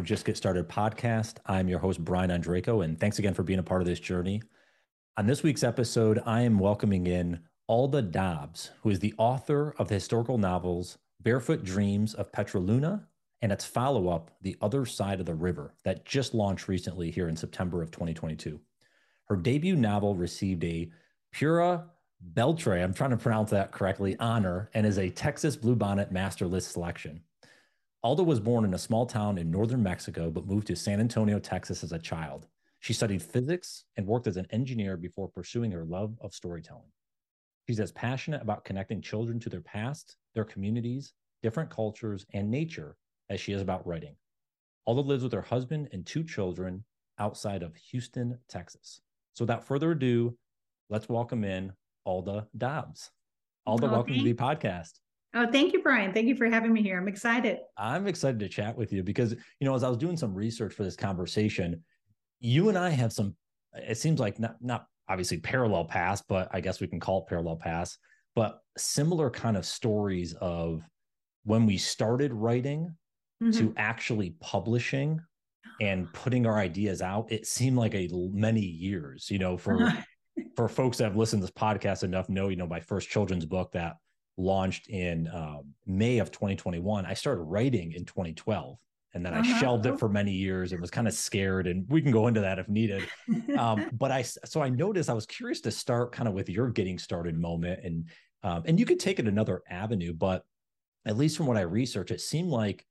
another Just Get Started podcast. I'm your host, Brian Ondrako, and thanks again for being a part of this journey. On this week's episode, I am welcoming in Alda Dobbs, who is the author of the historical novels Barefoot Dreams of Petra Luna and its follow up, The Other Side of the River, that just launched recently here in September of 2022. Her debut novel received a Pura Beltre, I'm trying to pronounce that correctly, honor, and is a Texas Bluebonnet Master List selection. Alda was born in a small town in northern Mexico, but moved to San Antonio, Texas as a child. She studied physics and worked as an engineer before pursuing her love of storytelling. She's as passionate about connecting children to their past, their communities, different cultures, and nature as she is about writing. Alda lives with her husband and two children outside of Houston, Texas. So without further ado, let's welcome in Alda Dobbs. Alda, welcome to the podcast. Oh, thank you, Brian. Thank you for having me here. I'm excited. I'm excited to chat with you because, you know, as I was doing some research for this conversation, you and I have some, it seems like not, not obviously parallel paths, but I guess we can call it parallel paths, but similar kind of stories of when we started writing mm-hmm. to actually publishing and putting our ideas out. It seemed like a many years, you know, for, for folks that have listened to this podcast enough know, you know, my first children's book that launched in uh, May of 2021. I started writing in 2012 and then uh-huh. I shelved it for many years and was kind of scared. And we can go into that if needed. Um, but I, so I noticed I was curious to start kind of with your getting started moment and, um, and you could take it another avenue, but at least from what I researched, it seemed like,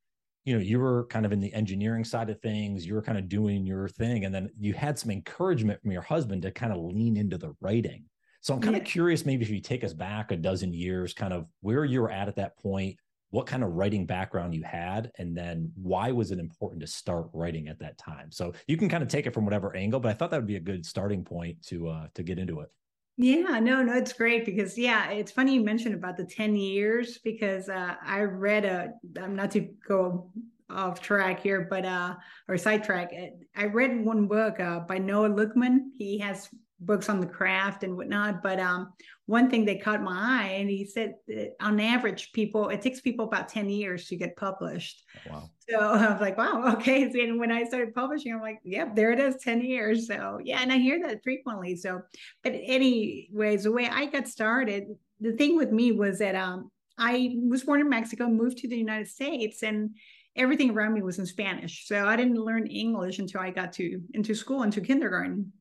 you know, you were kind of in the engineering side of things, you were kind of doing your thing. And then you had some encouragement from your husband to kind of lean into the writing. So I'm kind yeah. of curious, maybe if you take us back a dozen years, kind of where you were at at that point, what kind of writing background you had, and then why was it important to start writing at that time? So you can kind of take it from whatever angle, but I thought that would be a good starting point to uh, to get into it. Yeah, no, no, it's great because yeah, it's funny you mentioned about the 10 years because uh, I read a I'm not to go off track here, but uh or sidetrack. I read one book uh by Noah Lukeman. He has books on the craft and whatnot. But um, one thing that caught my eye, and he said on average, people it takes people about ten years to get published. Oh, wow. So I was like, wow, okay. And when I started publishing, I'm like, yep, there it is, ten years. So yeah, and I hear that frequently. So, but anyways, the way I got started, the thing with me was that um, I was born in Mexico, moved to the United States, and everything around me was in Spanish. So I didn't learn English until I got to into school, into kindergarten.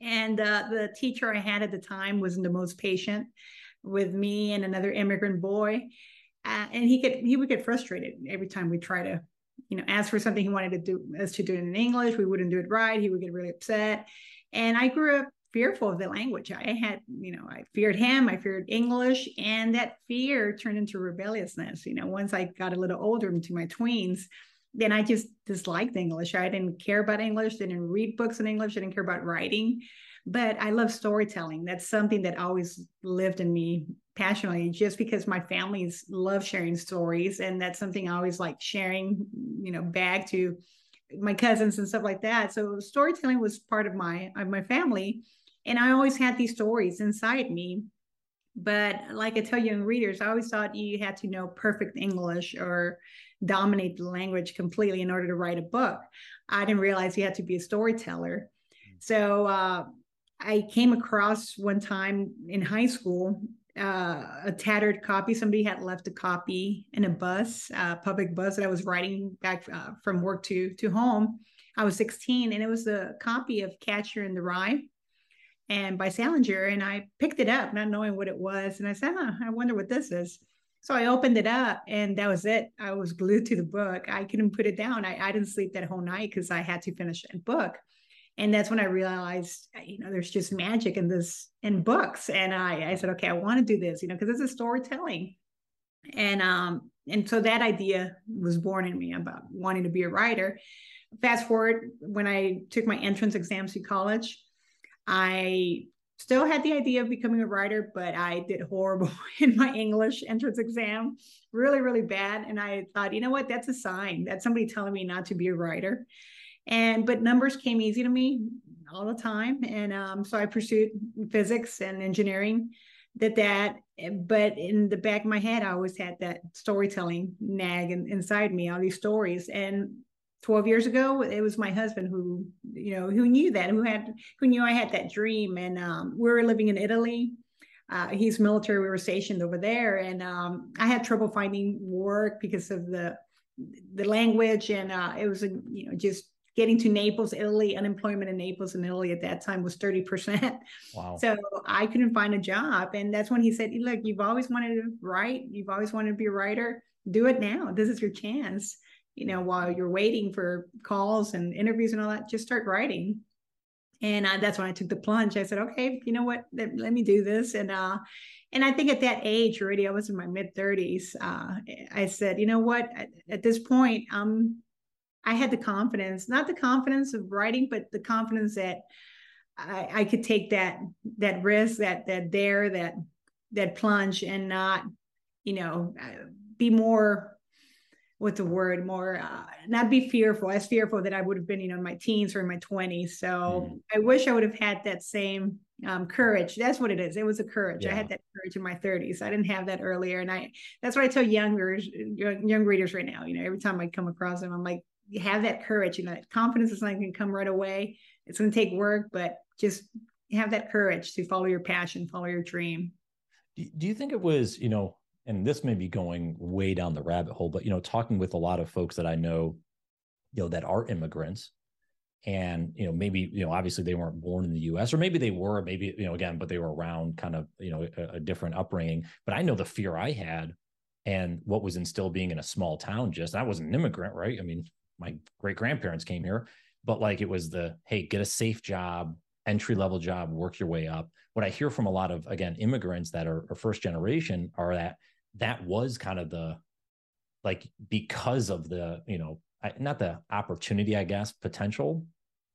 And uh, the teacher I had at the time wasn't the most patient with me and another immigrant boy. Uh, and he could he would get frustrated every time we try to, you know, ask for something he wanted to do us to do it in English. We wouldn't do it right. He would get really upset. And I grew up fearful of the language. I had, you know, I feared him, I feared English, and that fear turned into rebelliousness. You know, once I got a little older into my tweens, then I just disliked English. I didn't care about English, didn't read books in English, didn't care about writing. But I love storytelling. That's something that always lived in me passionately, just because my families love sharing stories. And that's something I always like sharing, you know, back to my cousins and stuff like that. So storytelling was part of my of my family. And I always had these stories inside me but like I tell young readers, I always thought you had to know perfect English or dominate the language completely in order to write a book. I didn't realize you had to be a storyteller. So uh, I came across one time in high school uh, a tattered copy. Somebody had left a copy in a bus, uh, public bus that I was riding back uh, from work to to home. I was 16, and it was a copy of Catcher in the Rye and by Salinger. And I picked it up, not knowing what it was. And I said, huh, I wonder what this is. So I opened it up and that was it. I was glued to the book. I couldn't put it down. I, I didn't sleep that whole night because I had to finish a book. And that's when I realized, you know, there's just magic in this in books. And I, I said, okay, I want to do this, you know, because it's a storytelling. And um, and so that idea was born in me about wanting to be a writer. Fast forward when I took my entrance exams to college, I still had the idea of becoming a writer, but I did horrible in my English entrance exam, really, really bad. And I thought, you know what, that's a sign. That's somebody telling me not to be a writer. And but numbers came easy to me all the time, and um, so I pursued physics and engineering. Did that, but in the back of my head, I always had that storytelling nag in, inside me, all these stories. And 12 years ago it was my husband who you know who knew that who had who knew i had that dream. And um, we were living in italy. Uh, he's military we were stationed over there. And um, i had trouble finding work because of the the language. And uh, it was a, you know just getting to naples italy unemployment in naples and italy at that time was 30% wow. So i couldn't find a job. And that's when he said look you've always wanted to write. You've always wanted to be a writer. Do it now. This is your chance you know, while you're waiting for calls and interviews and all that, just start writing. And uh, that's when I took the plunge. I said, okay, you know what? Let, let, me do this. And uh, and I think at that age already, I was in my mid 30s. Uh, I said, you know what? At, at this point, um, I had the confidence, not the confidence of writing, but the confidence that I, I could take that that risk, that that dare, that that plunge, and not, you know, uh, be more what's the word more uh, not be fearful as fearful that i would have been you know in my teens or in my 20s so mm. i wish i would have had that same um, courage. That's what it is. It was a courage. Yeah. i had that courage in my 30s i didn't have that earlier. And i that's what i tell younger young readers right now you know every time i come across them i'm like have that courage you know that confidence is not going to come right away. It's going to take work but just have that courage to follow your passion follow your dream. Do you think it was you know and this may be going way down the rabbit hole, but you know, talking with a lot of folks that I know, you know, that are immigrants, and you know, maybe you know, obviously they weren't born in the U.S. or maybe they were, maybe you know, again, but they were around kind of you know a, a different upbringing. But I know the fear I had, and what was instilled being in a small town. Just I wasn't an immigrant, right? I mean, my great grandparents came here, but like it was the hey, get a safe job, entry level job, work your way up. What I hear from a lot of again immigrants that are, are first generation are that that was kind of the like because of the you know not the opportunity i guess potential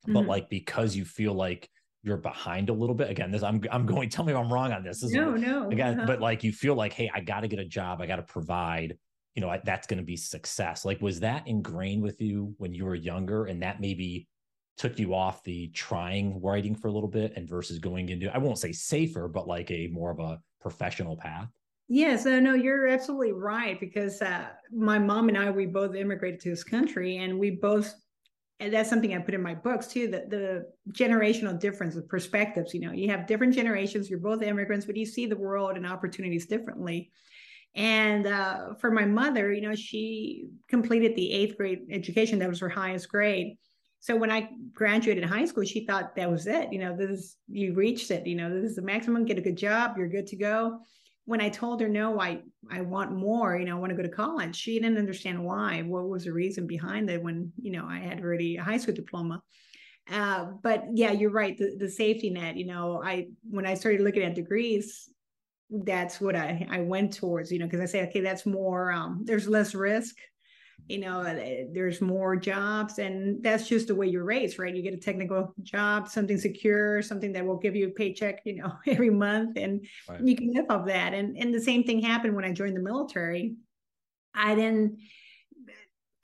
mm-hmm. but like because you feel like you're behind a little bit. Again this i'm i'm going tell me if i'm wrong on this, this no no again uh-huh. but like you feel like hey i got to get a job. I got to provide. You know that's going to be success. Like was that ingrained with you when you were younger and that maybe took you off the trying writing for a little bit and versus going into i won't say safer but like a more of a professional path Yes, uh, no, you're absolutely right because uh, my mom and I we both immigrated to this country, and we both, and that's something I put in my books too. That the generational difference of perspectives. You know, you have different generations. You're both immigrants, but you see the world and opportunities differently. And uh, for my mother, you know, she completed the eighth grade education. That was her highest grade. So when I graduated high school, she thought that was it. You know, this is, you reached it. You know, this is the maximum. Get a good job. You're good to go when I told her no, I I want more, you know, I want to go to college. She didn't understand why. What was the reason behind it when you know I had already a high school diploma. Uh, but yeah, you're right. The the safety net, you know, I when I started looking at degrees, that's what I I went towards, you know, because I say okay, that's more. Um, there's less risk you know uh, there's more jobs and that's just the way you're raised right you get a technical job something secure something that will give you a paycheck you know every month and right. you can live off that and and the same thing happened when i joined the military i didn't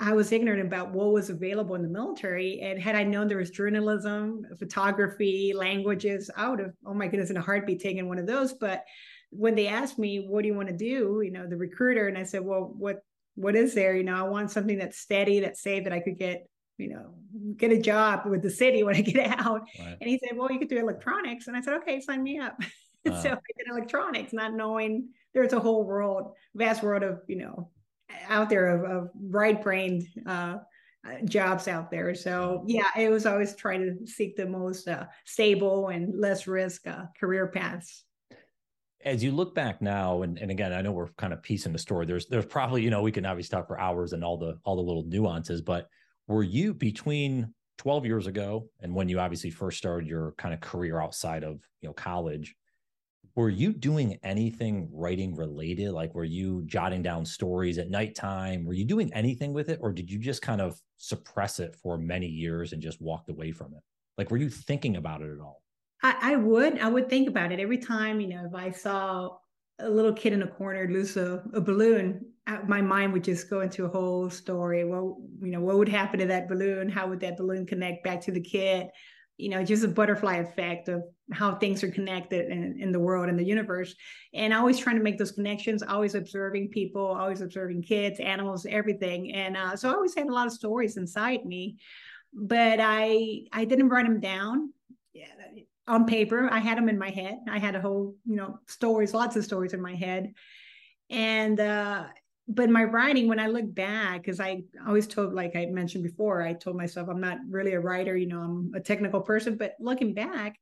I was ignorant about what was available in the military. And had I known there was journalism, photography, languages, I would have, oh my goodness, in a heartbeat taken one of those. But when they asked me, what do you want to do? You know, the recruiter, and I said, well, what what is there? You know, I want something that's steady, that's safe, that I could get, you know, get a job with the city when I get out. Right. And he said, Well, you could do electronics. And I said, Okay, sign me up. Uh, so I did electronics, not knowing there's a whole world, vast world of, you know, out there of, of right brained uh, jobs out there. So yeah, it was always trying to seek the most uh, stable and less risk uh, career paths as you look back now and, and again i know we're kind of piecing the story there's there's probably you know we can obviously talk for hours and all the all the little nuances but were you between 12 years ago and when you obviously first started your kind of career outside of you know college were you doing anything writing related? Like were you jotting down stories at nighttime? Were you doing anything with it or did you just kind of suppress it for many years and just walked away from it? Like were you thinking about it at all I, I would. I would think about it every time. You know, if I saw a little kid in a corner lose a, a balloon, my mind would just go into a whole story. Well, you know, what would happen to that balloon? How would that balloon connect back to the kid? you know, just a butterfly effect of how things are connected in, in the world and the universe. And always trying to make those connections, always observing people, always observing kids, animals, everything. And uh, so I always had a lot of stories inside me, but I I didn't write them down on paper. I had them in my head. I had a whole, you know, stories, lots of stories in my head. And uh but my writing, when I look back, because I always told, like I mentioned before, I told myself I'm not really a writer, you know, I'm a technical person. But looking back,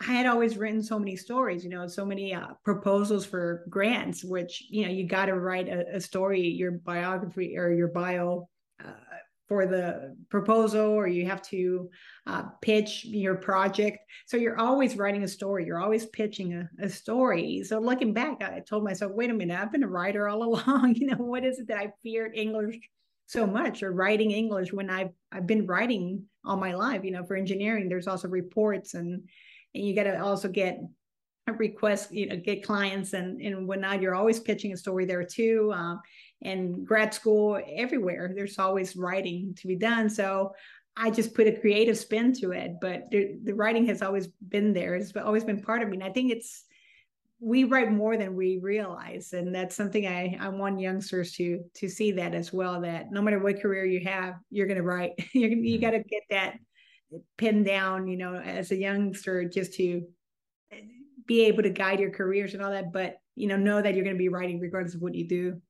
I had always written so many stories, you know, so many uh, proposals for grants, which, you know, you got to write a, a, story, your biography or your bio uh, for the proposal or you have to uh, pitch your project. So you're always writing a story you're always pitching a, a, story. So looking back i told myself wait a minute i've been a writer all along you know what is it that i feared english so much or writing english when i've i've been writing all my life? You know for engineering there's also reports and and you got to also get request you know get clients and and whatnot. You're always pitching a story there too um, and grad school everywhere there's always writing to be done. So i just put a creative spin to it but the, the writing has always been there it's always been part of me. And i think it's we write more than we realize. And that's something i i want youngsters to to see that as well that no matter what career you have you're going to write. You're gonna, you mm-hmm. got to get that pinned down you know as a youngster just to be able to guide your careers and all that but you know know that you're going to be writing regardless of what you do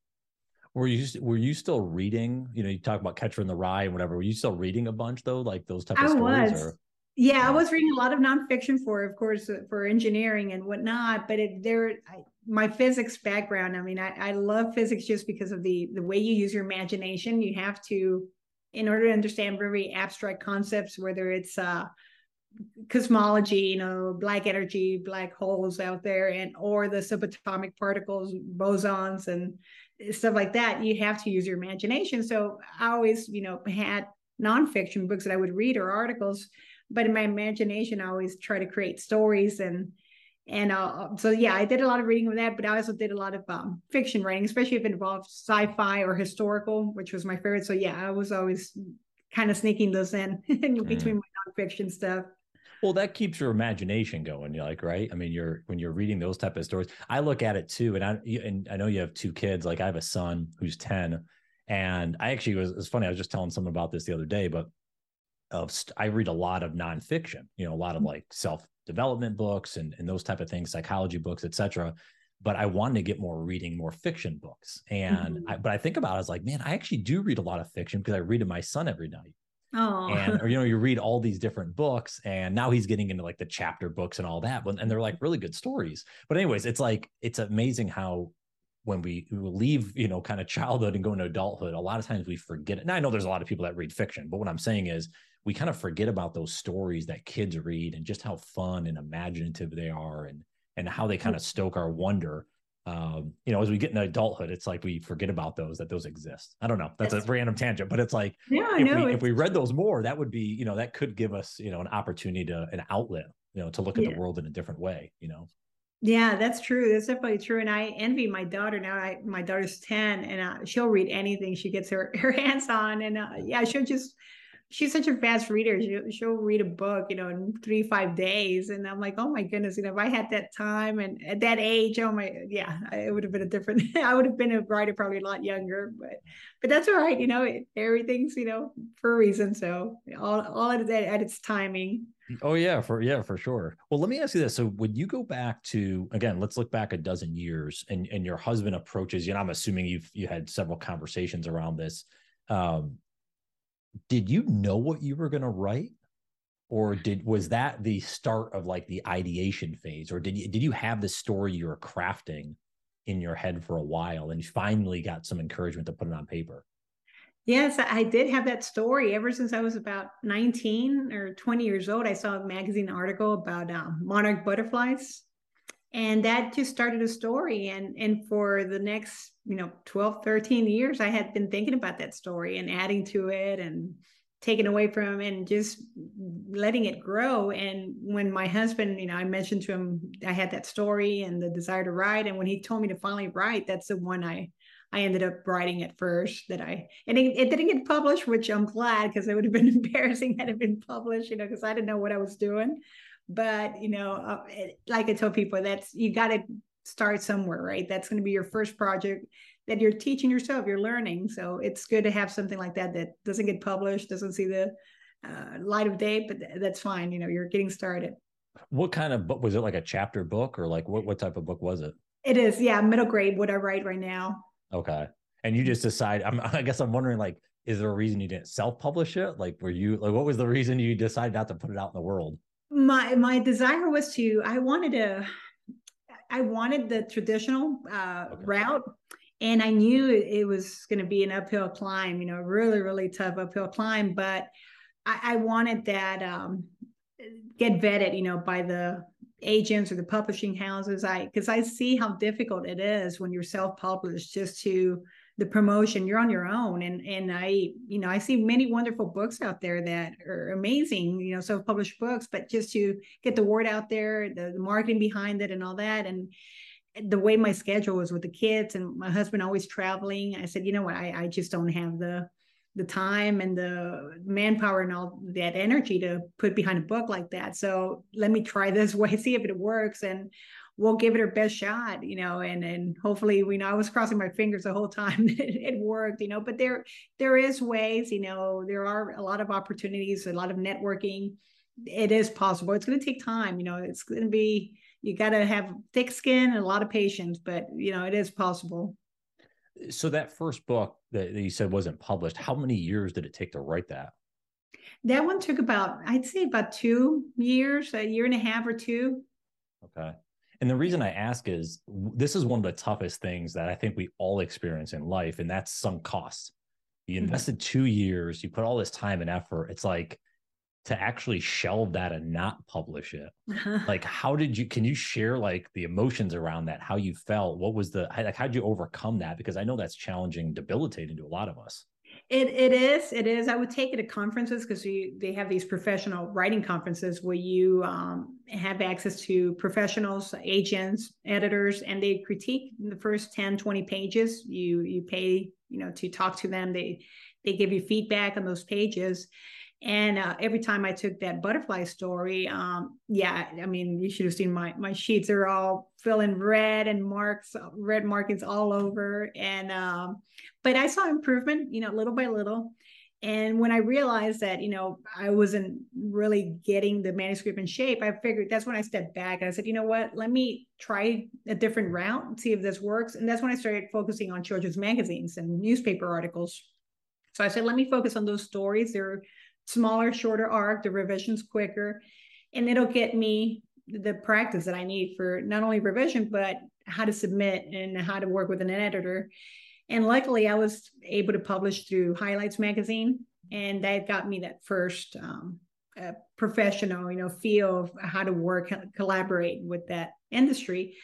were you were you still reading? You know, you talk about Catcher in the Rye and whatever. Were you still reading a bunch though, like those type of I stories? Was. Or? Yeah, yeah, I was reading a lot of nonfiction for, of course, uh, for engineering and whatnot. But it, there, I, my physics background. I mean, I, I love physics just because of the the way you use your imagination. You have to, in order to understand very abstract concepts, whether it's uh, cosmology, you know, black energy, black holes out there, and or the subatomic particles, bosons, and stuff like that, you have to use your imagination. So I always, you know, had nonfiction books that I would read or articles, but in my imagination, I always try to create stories and and uh, so yeah, I did a lot of reading of that, but I also did a lot of um, fiction writing, especially if it involved sci-fi or historical, which was my favorite. So yeah, I was always kind of sneaking those in, in mm. between my nonfiction stuff. Well, that keeps your imagination going. You're like, right? I mean, you're when you're reading those type of stories. I look at it too, and I and I know you have two kids. Like I have a son who's ten, and I actually was. It's funny. I was just telling someone about this the other day, but of I read a lot of nonfiction. You know, a lot of mm-hmm. like self development books and and those type of things, psychology books, etc. But I wanted to get more reading more fiction books, and mm-hmm. I, but I think about it, I was like, man, I actually do read a lot of fiction because I read to my son every night. Oh. And or you know, you read all these different books, and now he's getting into like the chapter books and all that. And they're like mm-hmm. really good stories. But anyways, it's like it's amazing how when we, we leave, you know, kind of childhood and go into adulthood, a lot of times we forget it. Now I know there's a lot of people that read fiction, but what I'm saying is we kind of forget about those stories that kids read and just how fun and imaginative they are and and how they mm-hmm. kind of stoke our wonder um, you know, as we get into adulthood, it's like we forget about those that those exist. I don't know. That's, that's a random tangent, but it's like yeah, if, no, we, if we read those more, that would be, you know, that could give us, you know, an opportunity to an outlet, you know, to look at yeah. the world in a different way, you know. Yeah, that's true. That's definitely true. And I envy my daughter now. I, my daughter's 10 and uh, she'll read anything she gets her, her hands on. And uh, yeah, she'll just she's such a fast reader. She'll, she'll read a book, you know, in three, five days. And I'm like, oh my goodness, you know, if I had that time and at that age, oh my, yeah, it would have been a different, I would have been a writer probably a lot younger, but, but that's all right. You know, it, everything's, you know, for a reason. So all, all at, at its timing. Oh yeah, for yeah, for sure. Well, let me ask you this. So when you go back to again, let's look back a dozen years and and your husband approaches you, and I'm assuming you've you had several conversations around this. Um, did you know what you were going to write? Or did was that the start of like the ideation phase? Or did you did you have the story you were crafting in your head for a while and finally got some encouragement to put it on paper? Yes i did have that story ever since i was about 19 or 20 years old. I saw a magazine article about um, monarch butterflies and that just started a story. And and for the next you know 12 13 years i had been thinking about that story and adding to it and taking away from and just letting it grow and when my husband you know i mentioned to him i had that story and the desire to write and when he told me to finally write that's the one i I ended up writing at first that I, and it, it didn't get published, which I'm glad because it would have been embarrassing had it been published, you know, because I didn't know what I was doing. But, you know, uh, it, like I told people, that's, you got to start somewhere, right? That's going to be your first project that you're teaching yourself, you're learning. So it's good to have something like that that doesn't get published, doesn't see the uh, light of day, but that's fine. You know, you're getting started. What kind of book was it? Like a chapter book, or like what what type of book was it? It is, yeah, middle grade. What I write right now. Okay, and you just decide. I'm, I guess I'm wondering, like, is there a reason you didn't self publish it? Like, were you like, what was the reason you decided not to put it out in the world? My my desire was to. I wanted to. I wanted the traditional uh, okay. route and I knew it, was going to be an uphill climb, you know, really, really tough uphill climb. But I, I wanted that um, get vetted, you know, by the agents or the publishing houses. I because I see how difficult it is when you're self-published just to the promotion you're on your own. And and i you know i see many wonderful books out there that are amazing you know self-published books but just to get the word out there the, the marketing behind it and all that and the way my schedule was with the kids and my husband always traveling i said you know what? I, I just don't have the the time and the manpower and all that energy to put behind a book like that. So let me try this way, see if it works, and we'll give it our best shot, you know. And and hopefully, we know I was crossing my fingers the whole time that it, it worked, you know. But there there is ways, you know. There are a lot of opportunities, a lot of networking. It is possible. It's going to take time, you know. It's going to be you got to have thick skin and a lot of patience, but you know it is possible so that first book that, you said wasn't published how many years did it take to write that that one took about i'd say about two years a year and a half or two okay and the reason i ask is this is one of the toughest things that i think we all experience in life and that's sunk costs you mm-hmm. invested mm-hmm. two years you put all this time and effort it's like to actually shelve that and not publish it uh-huh. like how did you can you share like the emotions around that how you felt what was the like how did you overcome that because i know that's challenging debilitating to a lot of us it it is it is. I would take it to conferences because they have these professional writing conferences where you um, have access to professionals agents editors and they critique the first 10 20 pages. You you pay you know to talk to them. They they give you feedback on those pages and uh, every time I took that butterfly story, um, yeah, I mean, you should have seen my my sheets are all filling red and marks, red markings all over. And um, but I saw improvement, you know, little by little. And when I realized that, you know, I wasn't really getting the manuscript in shape, I figured that's when I stepped back and I said, you know what, let me try a different route see if this works. And that's when I started focusing on children's magazines and newspaper articles. So I said, let me focus on those stories. They're smaller, shorter arc, the revision's quicker, and it'll get me the practice that I need for not only revision, but how to submit and how to work with an editor. And luckily, I was able to publish through Highlights magazine, and that got me that first um, uh, professional, you know, feel of how to work, collaborate with that industry.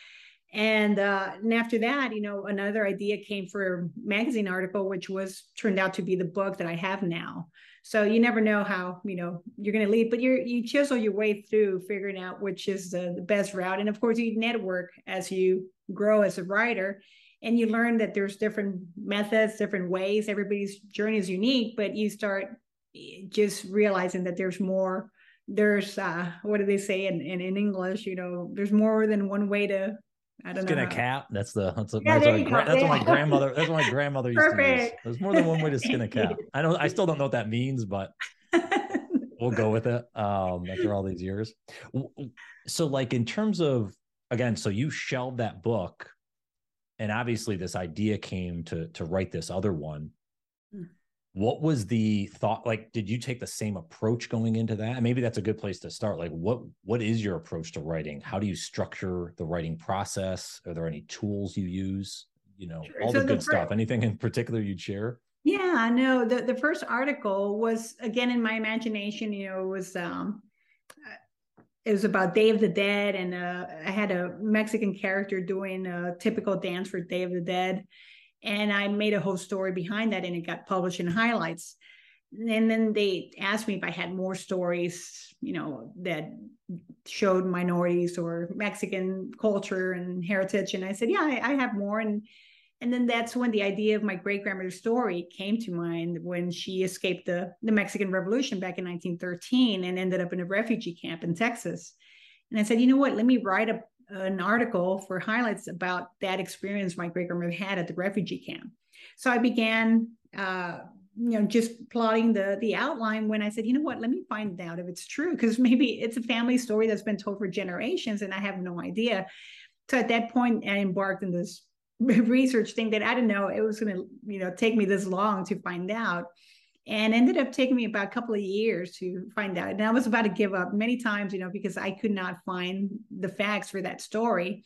And, uh, and after that, you know, another idea came for a magazine article, which was turned out to be the book that I have now. So you never know how you know you're going to lead, but you you chisel your way through figuring out which is the, the best route. And of course, you network as you grow as a writer, and you learn that there's different methods, different ways. Everybody's journey is unique, but you start eh, just realizing that there's more. There's uh, what do they say in, in in English? You know, there's more than one way to I don't skin know. a cat. That's the that's, a, yeah, that's, what, that's what my grandmother. That's what my grandmother used Perfect. to use. There's more than one way to skin a cat. I don't. I still don't know what that means, but we'll go with it. Um, after all these years, so like in terms of again, so you shelved that book, and obviously this idea came to to write this other one what was the thought like did you take the same approach going into that? And maybe that's a good place to start like what what is your approach to writing? How do you structure the writing process? Are there any tools you use? You know sure. all so the good the first, stuff anything in particular you'd share? Yeah no the, the first article was again in my imagination you know it was um it was about Day of the Dead, and uh, I had a Mexican character doing a typical dance for Day of the Dead and I made a whole story behind that and it got published in highlights. And then they asked me if I had more stories, you know, that showed minorities or Mexican culture and heritage. And I said, yeah, I, I have more. And And then that's when the idea of my great grandmother's story came to mind when she escaped the, the Mexican Revolution back in 1913 and ended up in a refugee camp in Texas. And I said, you know what? Let me write a, an article for highlights about that experience my great grandmother had at the refugee camp. So I began, uh, you know, just plotting the the outline. When I said, you know what? Let me find out if it's true because maybe it's a family story that's been told for generations, and I have no idea. So at that point, I embarked in this research thing that I didn't know it was going to, you know, take me this long to find out. And ended up taking me about a couple of years to find out. And I was about to give up many times, you know, because I could not find the facts for that story.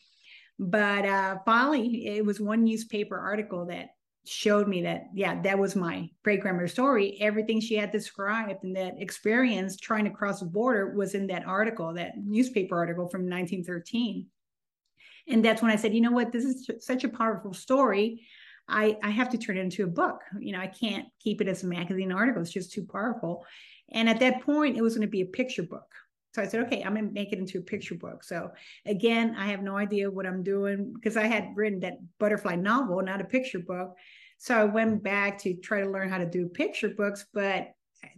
But uh, finally, it was one newspaper article that showed me that, yeah, that was my great grandmother's story. Everything she had described and that experience trying to cross the border was in that article, that newspaper article from 1913 and that's when i said you know what this is such a powerful story i i have to turn it into a book. You know i can't keep it as a magazine article. It's just too powerful. And at that point it was going to be a picture book. So i said okay i'm going to make it into a picture book. So again i have no idea what i'm doing because i had written that butterfly novel not a picture book. So i went back to try to learn how to do picture books but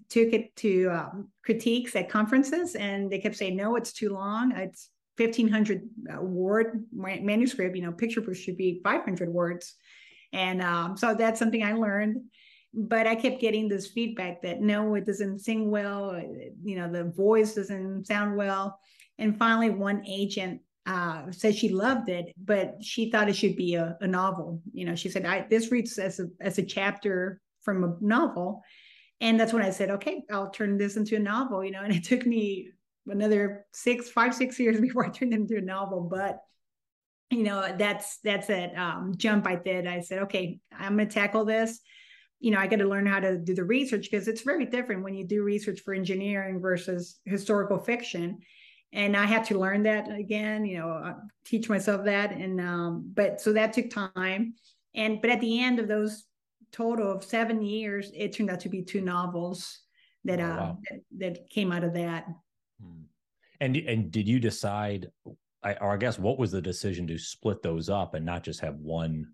took it to um, critiques at conferences and they kept saying no it's too long. It's 1500 uh, word manuscript. You know picture book should be 500 words and um, so that's something i learned but i kept getting this feedback that no it doesn't sing well uh, you know the voice doesn't sound well and finally one agent uh, said she loved it but she thought it should be a, a novel you know she said I, this reads as a, as a chapter from a novel and that's when i said okay i'll turn this into a novel you know and it took me another six, five, six years before I turned it into a novel. But you know, that's that's that um, jump I did. I said, okay, I'm gonna tackle this. You know, I got to learn how to do the research because it's very different when you do research for engineering versus historical fiction. And I had to learn that again, you know, uh, teach myself that. And um, but so that took time. And but at the end of those total of seven years, it turned out to be two novels that oh, uh that, that came out of that. Hmm. And and did you decide, or I guess, what was the decision to split those up and not just have one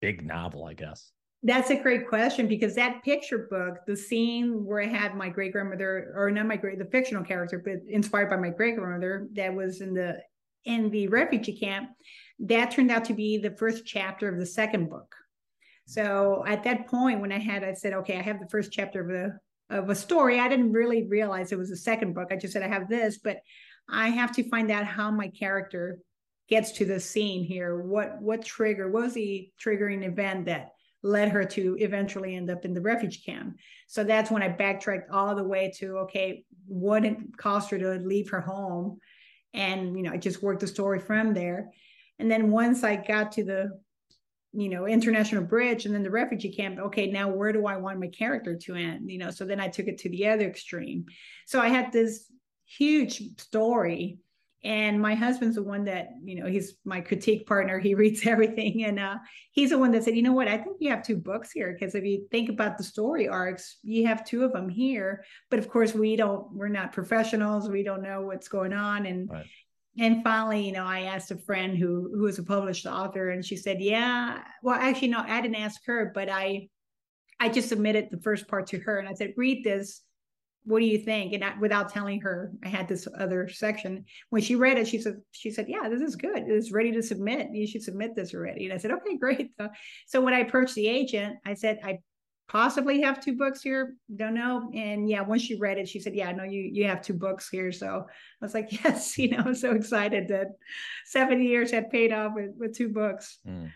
big novel? I guess that's a great question because that picture book, the scene where I had my great grandmother, or not my great, the fictional character, but inspired by my great grandmother, that was in the in the refugee camp, that turned out to be the first chapter of the second book. So at that point, when I had, I said, okay, I have the first chapter of the of a story. I didn't really realize it was a second book. I just said I have this, but I have to find out how my character gets to the scene here. What what trigger what was the triggering event that led her to eventually end up in the refugee camp? So that's when I backtracked all the way to okay, what cost her to leave her home, and you know I just worked the story from there. And then once I got to the you know international bridge and then the refugee camp okay now where do i want my character to end you know so then i took it to the other extreme so i had this huge story. And my husband's the one that you know he's my critique partner. He reads everything. And uh, he's the one that said you know what? I think you have two books here because if you think about the story arcs you have two of them here. But of course we don't we're not professionals. We don't know what's going on. And right. and finally, you know, I asked a friend who who was a published author, and she said, "Yeah." Well, actually, no, I didn't ask her, but I I just submitted the first part to her, and I said, "Read this. What do you think?" And I, without telling her, I had this other section. When she read it, she said, "She said, yeah, this is good. It's ready to submit. You should submit this already." And I said, "Okay, great." So, so when I approached the agent, I said, "I possibly have two books here don't know and yeah once she read it she said yeah no you you have two books here so i was like yes you know i'm so excited that 70 years had paid off with, with two books mm.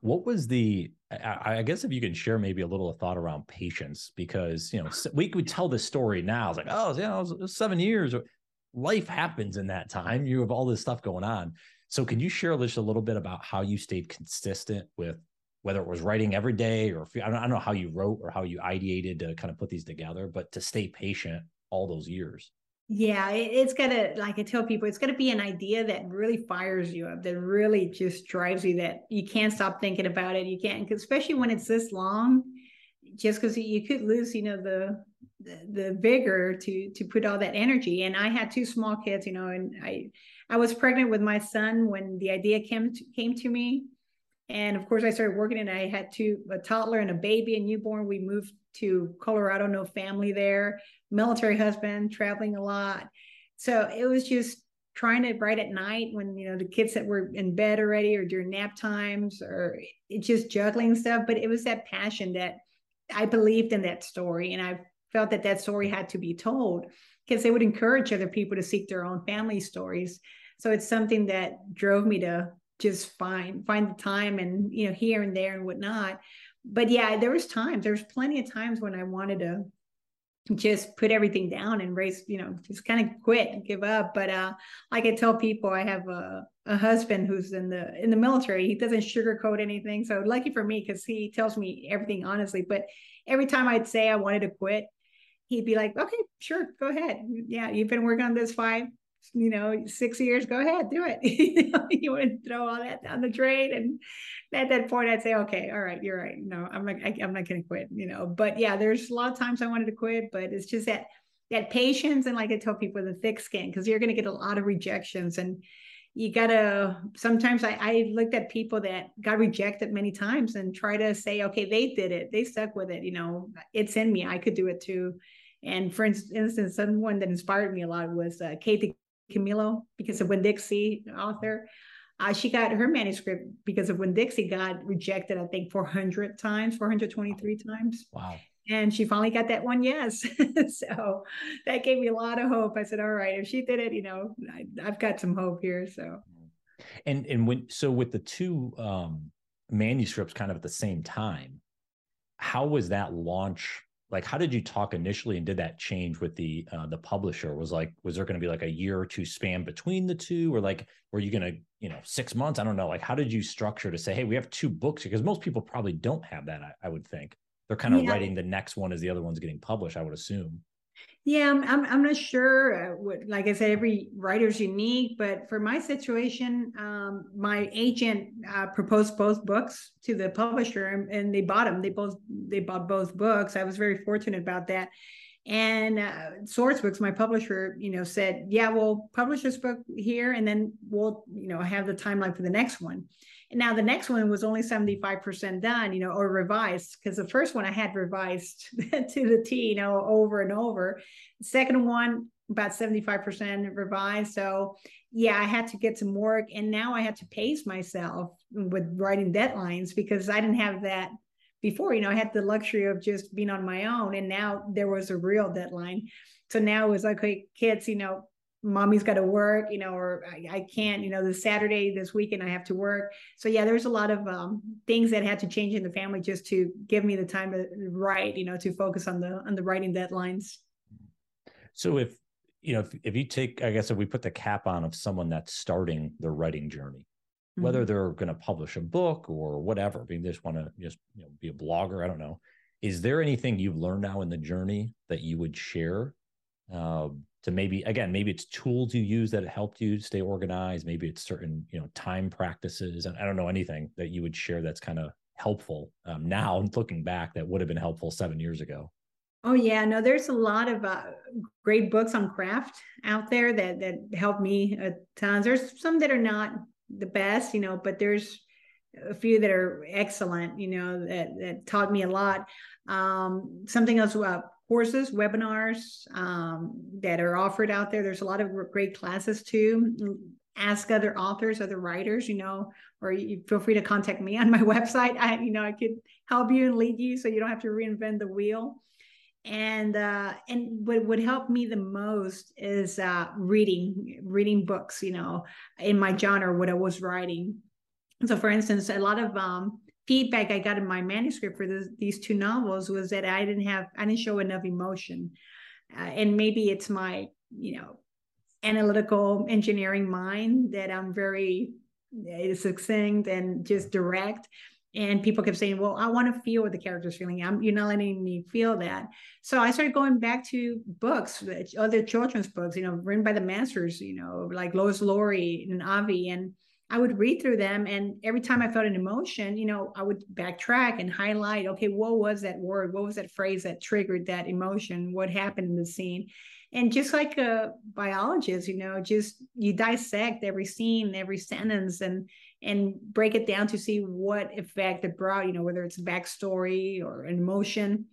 what was the I, I, guess if you can share maybe a little thought around patience because you know we could tell this story now. It's like oh was seven years life happens in that time. You have all this stuff going on. So can you share just a little bit about how you stayed consistent with whether it was writing every day or I, don't, I don't know how you wrote or how you ideated to kind of put these together, but to stay patient all those years. Yeah, it's gotta, like I tell people, it's gotta be an idea that really fires you up, that really just drives you, that you can't stop thinking about it. You can't, especially when it's this long, just because you could lose, you know, the, the the vigor to to put all that energy. And I had two small kids, you know, and I I was pregnant with my son when the idea came to, came to me And of course, I started working and I had two a toddler and a baby, a newborn. We moved to Colorado, no family there, military husband, traveling a lot. So it was just trying to write at night when you know the kids that were in bed already or during nap times or just juggling stuff but it was that passion that i believed in that story and i felt that that story had to be told because they would encourage other people to seek their own family stories so it's something that drove me to just find find the time and you know here and there and whatnot. But yeah there was times there was plenty of times when i wanted to just put everything down and race you know just kind of quit give up. But uh i tell people i have a, a husband who's in the in the military. He doesn't sugarcoat anything. So lucky for me because he tells me everything honestly. But every time i'd say i wanted to quit he'd be like okay sure go ahead. Yeah you've been working on this five you know, six years, go ahead, do it. you, want to throw all that down the drain. And at that point, I'd say, okay, all right, you're right. No, I'm not, I, I'm not going to quit, you know, but yeah, there's a lot of times I wanted to quit, but it's just that, that patience. And like I tell people, the thick skin, because you're going to get a lot of rejections and you gotta sometimes I, I looked at people that got rejected many times and try to say okay they did it they stuck with it you know it's in me i could do it too and for instance someone that inspired me a lot was uh, Kate Camilo because of Winn-Dixie, author. Uh, she got her manuscript because of Winn-Dixie got rejected, I think 400 times, 423 times. Wow. And she finally got that one yes. so that gave me a lot of hope. I said, all right, if she did it, you know, I, have got some hope here. So. And, and when, so with the two um, manuscripts kind of at the same time, how was that launch like how did you talk initially and did that change with the uh, the publisher? Was like was there going to be like a year or two span between the two? Or like were you going to you know six months? I don't know. Like how did you structure to say hey we have two books because most people probably don't have that i, I would think. They're kind of yeah. writing the next one as the other one's getting published i would assume yeah, I'm, I'm, I'm not sure. Uh, what, like I said, every writer's unique, but for my situation, um, my agent uh, proposed both books to the publisher, and, and, they bought them. They both they bought both books. I was very fortunate about that. And uh, Sourcebooks, my publisher, you know, said, "Yeah, we'll publish this book here, and then we'll, you know, have the timeline for the next one." Now the next one was only 75% done, you know, or revised, because the first one I had revised to the T, you know, over and over. Second one, about 75% revised. So yeah, I had to get some work. And now I had to pace myself with writing deadlines because I didn't have that before. You know, I had the luxury of just being on my own. And now there was a real deadline. So now it was like, okay, kids, you know, mommy's got to work, you know, or I, I, can't, you know, this Saturday, this weekend, I have to work. So yeah, there's a lot of um, things that had to change in the family just to give me the time to write, you know, to focus on the on the writing deadlines. So if you know, if, if you take, I guess, if we put the cap on of someone that's starting their writing journey, mm-hmm. whether they're going to publish a book or whatever, I mean, they just want to just you know be a blogger, I don't know. Is there anything you've learned now in the journey that you would share? Uh, to maybe again maybe it's tools you use that helped you stay organized. Maybe it's certain you know time practices. And i don't know anything that you would share that's kind of helpful um, now looking back that would have been helpful seven years ago. Oh yeah. No there's a lot of uh, great books on craft out there that that help me a ton there's some that are not the best you know but there's a few that are excellent you know that that taught me a lot. Um, something else about courses, webinars um, that are offered out there. There's a lot of great classes too. Ask other authors, other writers, you know, or you feel free to contact me on my website. I, you know, I could help you and lead you so you don't have to reinvent the wheel. And uh, and what would help me the most is uh, reading, reading books, you know, in my genre, what I was writing. So, for instance, a lot of um, feedback I got in my manuscript for these two novels was that I didn't have, I didn't show enough emotion. Uh, and maybe it's my, you know, analytical engineering mind that I'm very uh, succinct and just direct. And people kept saying, "Well, I want to feel what the character's feeling. I'm, you're not letting me feel that." So I started going back to books, other children's books, you know, written by the masters, you know, like Lois Lowry and Avi, and I would read through them, and every time I felt an emotion, you know, I would backtrack and highlight, okay, what was that word? What was that phrase that triggered that emotion? What happened in the scene? And just like a biologist, you know, just you dissect every scene, every sentence, and and break it down to see what effect it brought, you know, whether it's backstory or an emotion.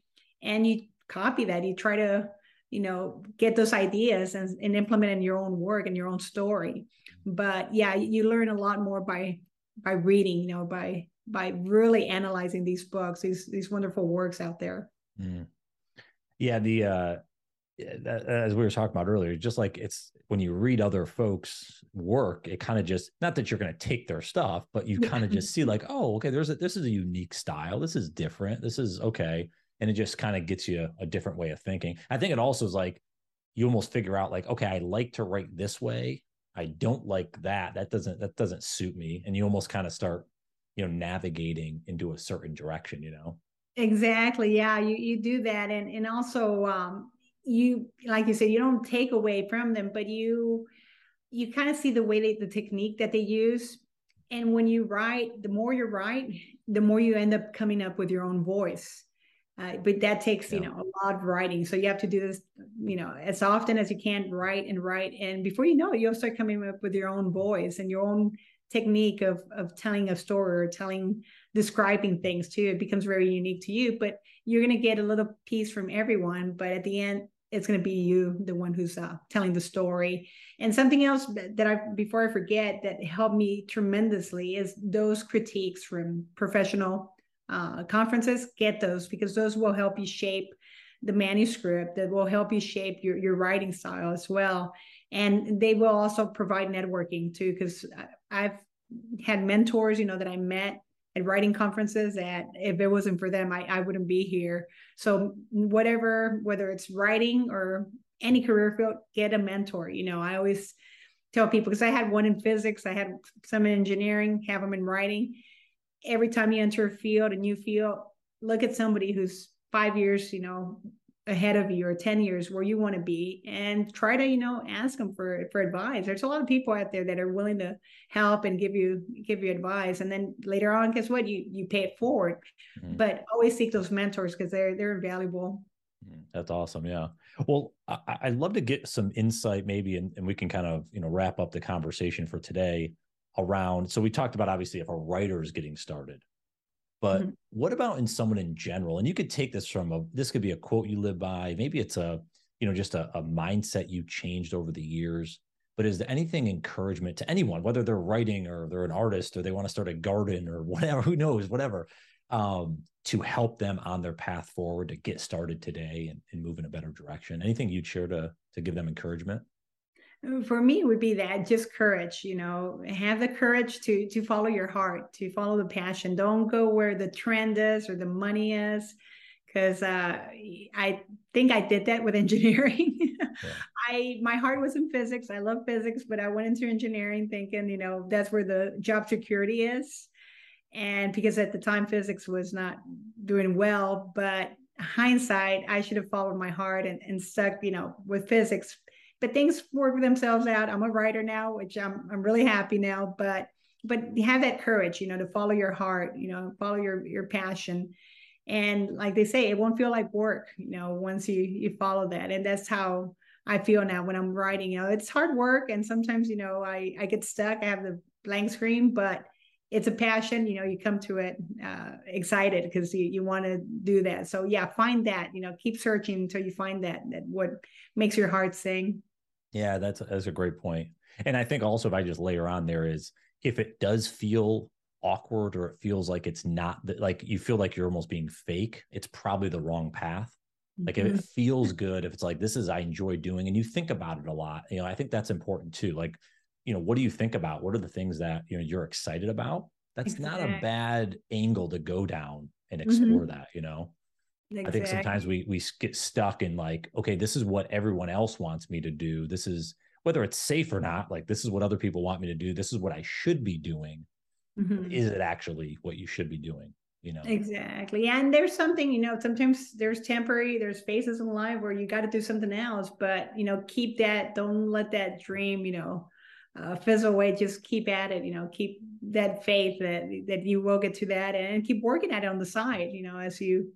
And you copy that. You try to, you know, get those ideas and, and implement in your own work and your own story. But yeah, you learn a lot more by by reading, you know, by by really analyzing these books, these these wonderful works out there. Mm. Yeah, the uh as we were talking about earlier, just like it's when you read other folks' work, it kind of just not that you're going to take their stuff, but you kind of just see like, oh, okay, there's a this is a unique style. This is different. This is okay, and it just kind of gets you a different way of thinking. I think it also is like you almost figure out like, okay, I like to write this way. I don't like that. That doesn't that doesn't suit me, and you almost kind of start, you know, navigating into a certain direction. You know. Exactly. Yeah, you you do that, and and also um, you like you said you don't take away from them but you you kind of see the way they the technique that they use and when you write the more you write the more you end up coming up with your own voice uh, but that takes yeah. you know a lot of writing. So you have to do this you know as often as you can write and write. And before you know it you'll start coming up with your own voice and your own technique of of telling a story or telling describing things too. It becomes very unique to you but you're going to get a little piece from everyone. But at the end it's going to be you the one who's uh, telling the story. And something else that i before i forget that helped me tremendously is those critiques from professional uh, conferences get those because those will help you shape the manuscript that will help you shape your, your writing style as well. And they will also provide networking too because i've had mentors you know that i met at writing conferences that if it wasn't for them I, I wouldn't be here. So whatever whether it's writing or any career field get a mentor you know. I always tell people because i had one in physics i had some in engineering have them in writing every time you enter a field a new field look at somebody who's five years you know ahead of you or 10 years where you want to be and try to you know ask them for for advice. There's a lot of people out there that are willing to help and give you give you advice. And then later on guess what? You you pay it forward. Mm-hmm. but always seek those mentors because they're they're invaluable. Mm, that's awesome. Yeah. Well I, would love to get some insight maybe and, and we can kind of you know wrap up the conversation for today around so we talked about obviously if a writer is getting started but mm-hmm. what about in someone in general? And you could take this from a this could be a quote you live by. Maybe it's a, you know, just a, a mindset you changed over the years. But is there anything encouragement to anyone, whether they're writing or they're an artist or they want to start a garden or whatever, who knows, whatever, um, to help them on their path forward to get started today and, and move in a better direction? Anything you'd share to to give them encouragement? For me would be that just courage you know have the courage to to follow your heart to follow the passion. Don't go where the trend is or the money is because uh, i think i did that with engineering. Yeah. i my heart was in physics. I love physics but i went into engineering thinking you know that's where the job security is. And because at the time physics was not doing well but hindsight i should have followed my heart and, and stuck you know with physics but things work themselves out. I'm a writer now, which I'm I'm really happy now. But but have that courage, you know, to follow your heart, you know, follow your your passion. And like they say, it won't feel like work, you know, once you you follow that. And that's how I feel now when I'm writing. You know, it's hard work, and sometimes you know I I get stuck. I have the blank screen, but it's a passion you know you come to it uh, excited because you, you want to do that so yeah find that you know keep searching until you find that that what makes your heart sing yeah, that's that's a great point. And I think also if I just layer on there is if it does feel awkward or it feels like it's not like you feel like you're almost being fake, it's probably the wrong path. Like mm-hmm. if it mm-hmm. feels good, if it's like this is I enjoy doing and you think about it a lot, you know, I think that's important too. Like, you know, what do you think about? What are the things that you know you're excited about? That's exactly. not a bad angle to go down and mm-hmm. explore mm-hmm. that, you know. Exactly. I think sometimes we we get stuck in like, okay, this is what everyone else wants me to do. This is whether it's safe or not. Like this is what other people want me to do. This is what I should be doing. Mm-hmm. Is it actually what you should be doing? You know exactly. And there's something you know. Sometimes there's temporary. There's phases in life where you got to do something else. But you know, keep that. Don't let that dream. You know. Uh, fizzle away just keep at it you know keep that faith that that you will get to that and keep working at it on the side you know as you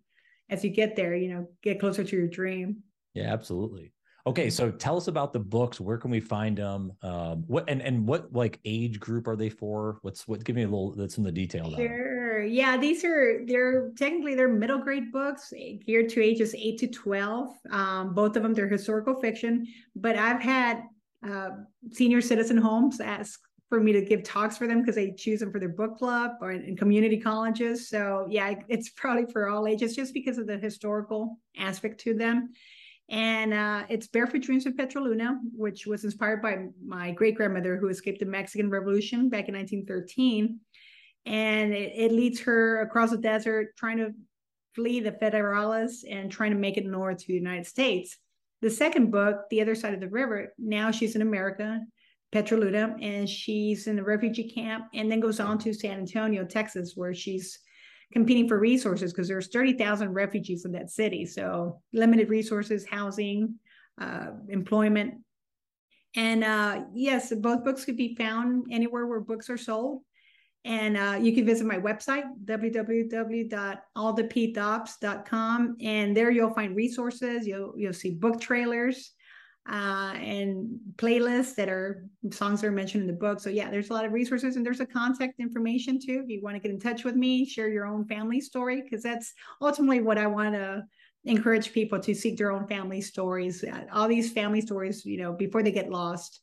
as you get there, you know, get closer to your dream. Yeah, absolutely. Okay, so tell us about the books. Where can we find them? Um, what and and what like age group are they for? What's what? Give me a little. That's in the detail. Sure. Yeah, these are they're technically they're middle grade books geared to ages eight to twelve. Um, both of them they're historical fiction, but I've had uh, senior citizen homes ask for me to give talks for them because they choose them for their book club or in, in, community colleges. So yeah, it's probably for all ages just because of the historical aspect to them. And uh, it's Barefoot Dreams of Petra Luna, which was inspired by my great grandmother who escaped the Mexican Revolution back in 1913. And it, it leads her across the desert trying to flee the Federales and trying to make it north to the United States. The second book, The Other Side of the River, now she's in America, Petra Luna, and she's in a refugee camp and then goes on to San Antonio, Texas, where she's competing for resources because there's 30,000 refugees in that city. So limited resources, housing, uh, employment. And uh, yes, both books could be found anywhere where books are sold. And uh, you can visit my website, www.aldapdobbs.com. And there you'll find resources. You'll, you'll see book trailers uh, and playlists that are songs that are mentioned in the book. So yeah, there's a lot of resources and there's a contact information too. If you want to get in touch with me, share your own family story, because that's ultimately what I want to encourage people to seek their own family stories. Uh, all these family stories, you know, before they get lost.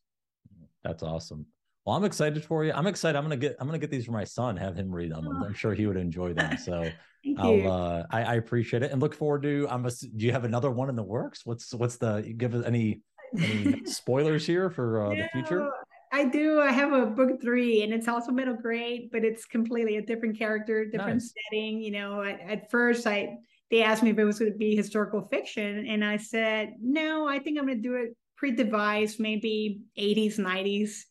That's awesome. Well, I'm excited for you. I'm excited. I'm gonna get I'm gonna get these for my son, have him read them. Oh. I'm sure he would enjoy them. So I'll uh I, I, appreciate it and look forward to I'm a, do you have another one in the works? What's what's the give us any any spoilers here for uh, the future? I do. I have a book three, and it's also middle grade, but it's completely a different character, different nice. setting. You know, at, at, first, I they asked me if it was going to be historical fiction, and I said no. I think I'm going to do it pre-devised, maybe 80s, 90s.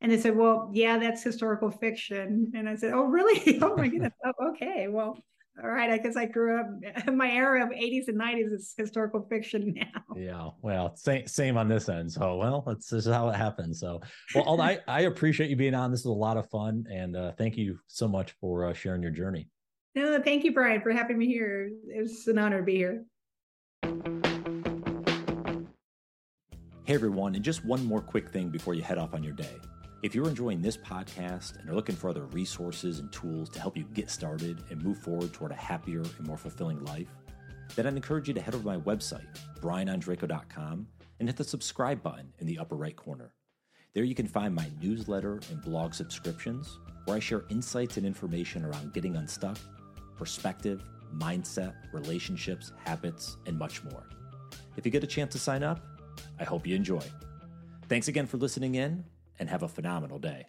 And they said, "Well, yeah, that's historical fiction." And I said, "Oh, really? oh my goodness. Oh, okay. Well, all right, I guess I grew up my era of 80s and 90s is historical fiction now. Yeah, well, same same on this end. So, well, that's this is how it happens. So, well, I I appreciate you being on. This is a lot of fun, and uh, thank you so much for uh, sharing your journey. No, thank you, Brian, for having me here. It's an honor to be here. Hey, everyone, and just one more quick thing before you head off on your day. If you're enjoying this podcast and are looking for other resources and tools to help you get started and move forward toward a happier and more fulfilling life, then I'd encourage you to head over to my website, brianondrako.com, and hit the subscribe button in the upper right corner. There you can find my newsletter and blog subscriptions, where I share insights and information around getting unstuck, perspective, mindset, relationships, habits, and much more. If you get a chance to sign up, I hope you enjoy. Thanks again for listening in and have a phenomenal day.